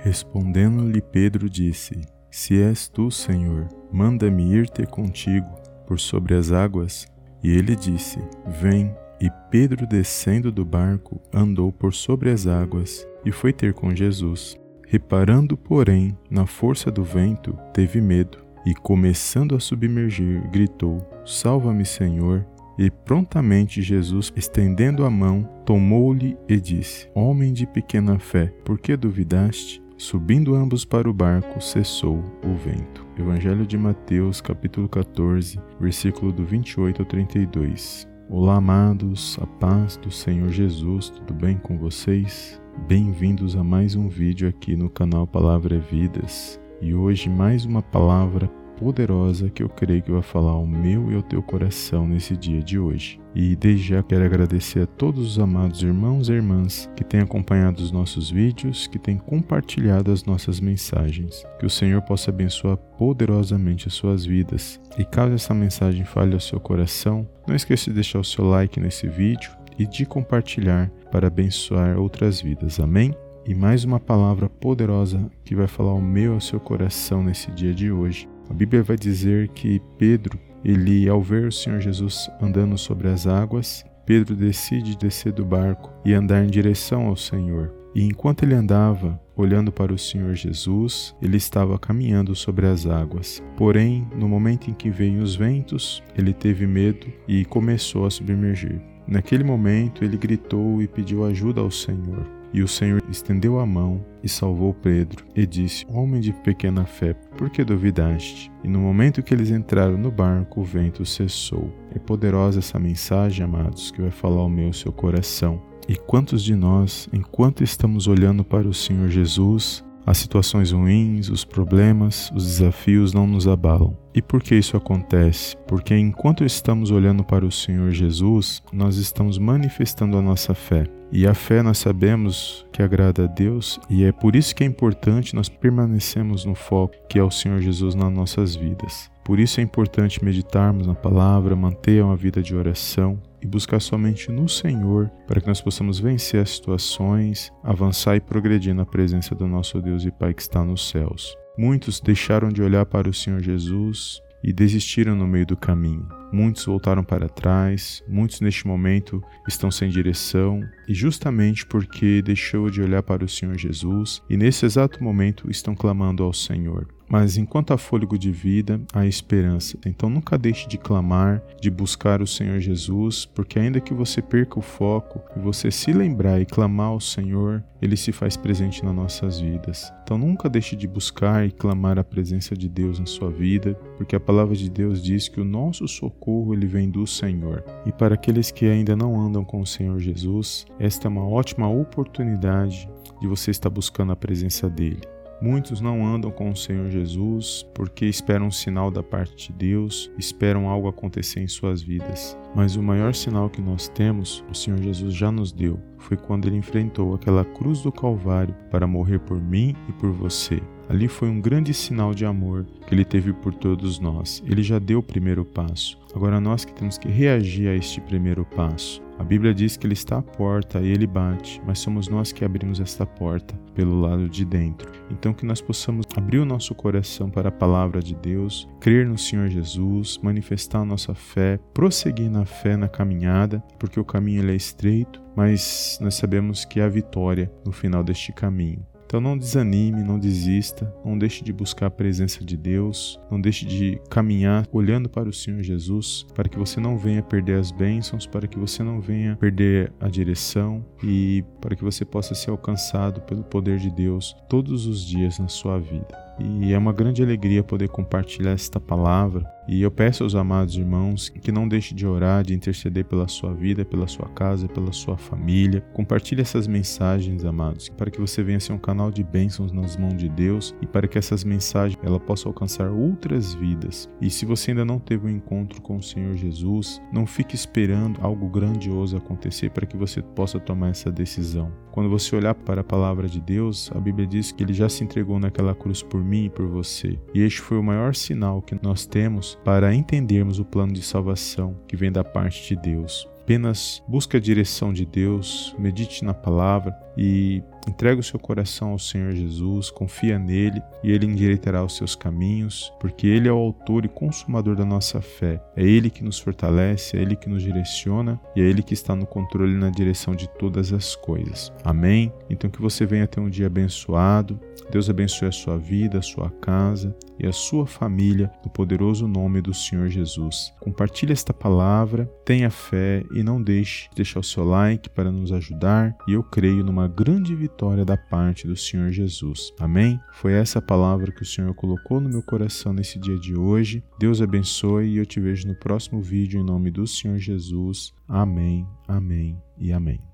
Respondendo-lhe Pedro disse: Se és tu, Senhor, manda-me ir ter contigo por sobre as águas. E ele disse: Vem. E Pedro, descendo do barco, andou por sobre as águas e foi ter com Jesus. Reparando, porém, na força do vento, teve medo e, começando a submergir, gritou: Salva-me, Senhor! E prontamente Jesus, estendendo a mão, tomou-lhe e disse: Homem de pequena fé, por que duvidaste? Subindo ambos para o barco, cessou o vento. Evangelho de Mateus, capítulo 14, versículo do 28 ao 32. Olá, amados, a paz do Senhor Jesus, tudo bem com vocês? Bem-vindos a mais um vídeo aqui no canal Palavra Vidas. E hoje mais uma palavra poderosa que eu creio que vai falar ao meu e ao teu coração nesse dia de hoje. E desde já quero agradecer a todos os amados irmãos e irmãs que têm acompanhado os nossos vídeos, que têm compartilhado as nossas mensagens. Que o Senhor possa abençoar poderosamente as suas vidas. E caso essa mensagem fale ao seu coração, não esqueça de deixar o seu like nesse vídeo e de compartilhar para abençoar outras vidas. Amém? E mais uma palavra poderosa que vai falar ao meu e ao seu coração nesse dia de hoje a Bíblia vai dizer que Pedro, ele ao ver o Senhor Jesus andando sobre as águas, Pedro decide descer do barco e andar em direção ao Senhor. E enquanto ele andava, olhando para o Senhor Jesus, ele estava caminhando sobre as águas. Porém, no momento em que veio os ventos, ele teve medo e começou a submergir. Naquele momento, ele gritou e pediu ajuda ao Senhor. E o Senhor estendeu a mão e salvou Pedro, e disse: Homem de pequena fé, por que duvidaste? E no momento que eles entraram no barco, o vento cessou. É poderosa essa mensagem, amados, que vai falar ao meu seu coração. E quantos de nós, enquanto estamos olhando para o Senhor Jesus, as situações ruins, os problemas, os desafios não nos abalam. E por que isso acontece? Porque enquanto estamos olhando para o Senhor Jesus, nós estamos manifestando a nossa fé. E a fé nós sabemos que agrada a Deus e é por isso que é importante nós permanecermos no foco que é o Senhor Jesus nas nossas vidas. Por isso é importante meditarmos na palavra, manter uma vida de oração e buscar somente no Senhor para que nós possamos vencer as situações, avançar e progredir na presença do nosso Deus e Pai que está nos céus. Muitos deixaram de olhar para o Senhor Jesus e desistiram no meio do caminho. Muitos voltaram para trás, muitos neste momento estão sem direção, e justamente porque deixou de olhar para o Senhor Jesus e nesse exato momento estão clamando ao Senhor. Mas enquanto há fôlego de vida, há esperança. Então nunca deixe de clamar, de buscar o Senhor Jesus, porque ainda que você perca o foco e você se lembrar e clamar ao Senhor, ele se faz presente nas nossas vidas. Então nunca deixe de buscar e clamar a presença de Deus na sua vida, porque a palavra de Deus diz que o nosso socorro ele vem do Senhor. E para aqueles que ainda não andam com o Senhor Jesus, esta é uma ótima oportunidade de você estar buscando a presença dele. Muitos não andam com o Senhor Jesus porque esperam um sinal da parte de Deus, esperam algo acontecer em suas vidas. Mas o maior sinal que nós temos, o Senhor Jesus já nos deu, foi quando ele enfrentou aquela cruz do Calvário para morrer por mim e por você. Ali foi um grande sinal de amor que ele teve por todos nós. Ele já deu o primeiro passo. Agora nós que temos que reagir a este primeiro passo. A Bíblia diz que ele está à porta e ele bate, mas somos nós que abrimos esta porta pelo lado de dentro. Então que nós possamos abrir o nosso coração para a palavra de Deus, crer no Senhor Jesus, manifestar a nossa fé, prosseguir na fé na caminhada, porque o caminho é estreito, mas nós sabemos que há vitória no final deste caminho. Então não desanime, não desista, não deixe de buscar a presença de Deus, não deixe de caminhar olhando para o Senhor Jesus, para que você não venha perder as bênçãos, para que você não venha perder a direção e para que você possa ser alcançado pelo poder de Deus todos os dias na sua vida. E é uma grande alegria poder compartilhar esta palavra. E eu peço aos amados irmãos que não deixe de orar, de interceder pela sua vida, pela sua casa, pela sua família. Compartilhe essas mensagens, amados, para que você venha ser um canal de bênçãos nas mãos de Deus e para que essas mensagens ela possam alcançar outras vidas. E se você ainda não teve um encontro com o Senhor Jesus, não fique esperando algo grandioso acontecer para que você possa tomar essa decisão. Quando você olhar para a palavra de Deus, a Bíblia diz que ele já se entregou naquela cruz por mim e por você. E este foi o maior sinal que nós temos para entendermos o plano de salvação que vem da parte de Deus. Apenas busque a direção de Deus, medite na palavra e Entrega o seu coração ao Senhor Jesus, confia nele e ele endireitará os seus caminhos, porque ele é o autor e consumador da nossa fé. É ele que nos fortalece, é ele que nos direciona e é ele que está no controle e na direção de todas as coisas. Amém? Então que você venha ter um dia abençoado. Deus abençoe a sua vida, a sua casa e a sua família no poderoso nome do Senhor Jesus. Compartilhe esta palavra, tenha fé e não deixe de deixar o seu like para nos ajudar e eu creio numa grande vitória da parte do Senhor Jesus. Amém? Foi essa palavra que o Senhor colocou no meu coração nesse dia de hoje. Deus abençoe e eu te vejo no próximo vídeo em nome do Senhor Jesus. Amém, amém e amém.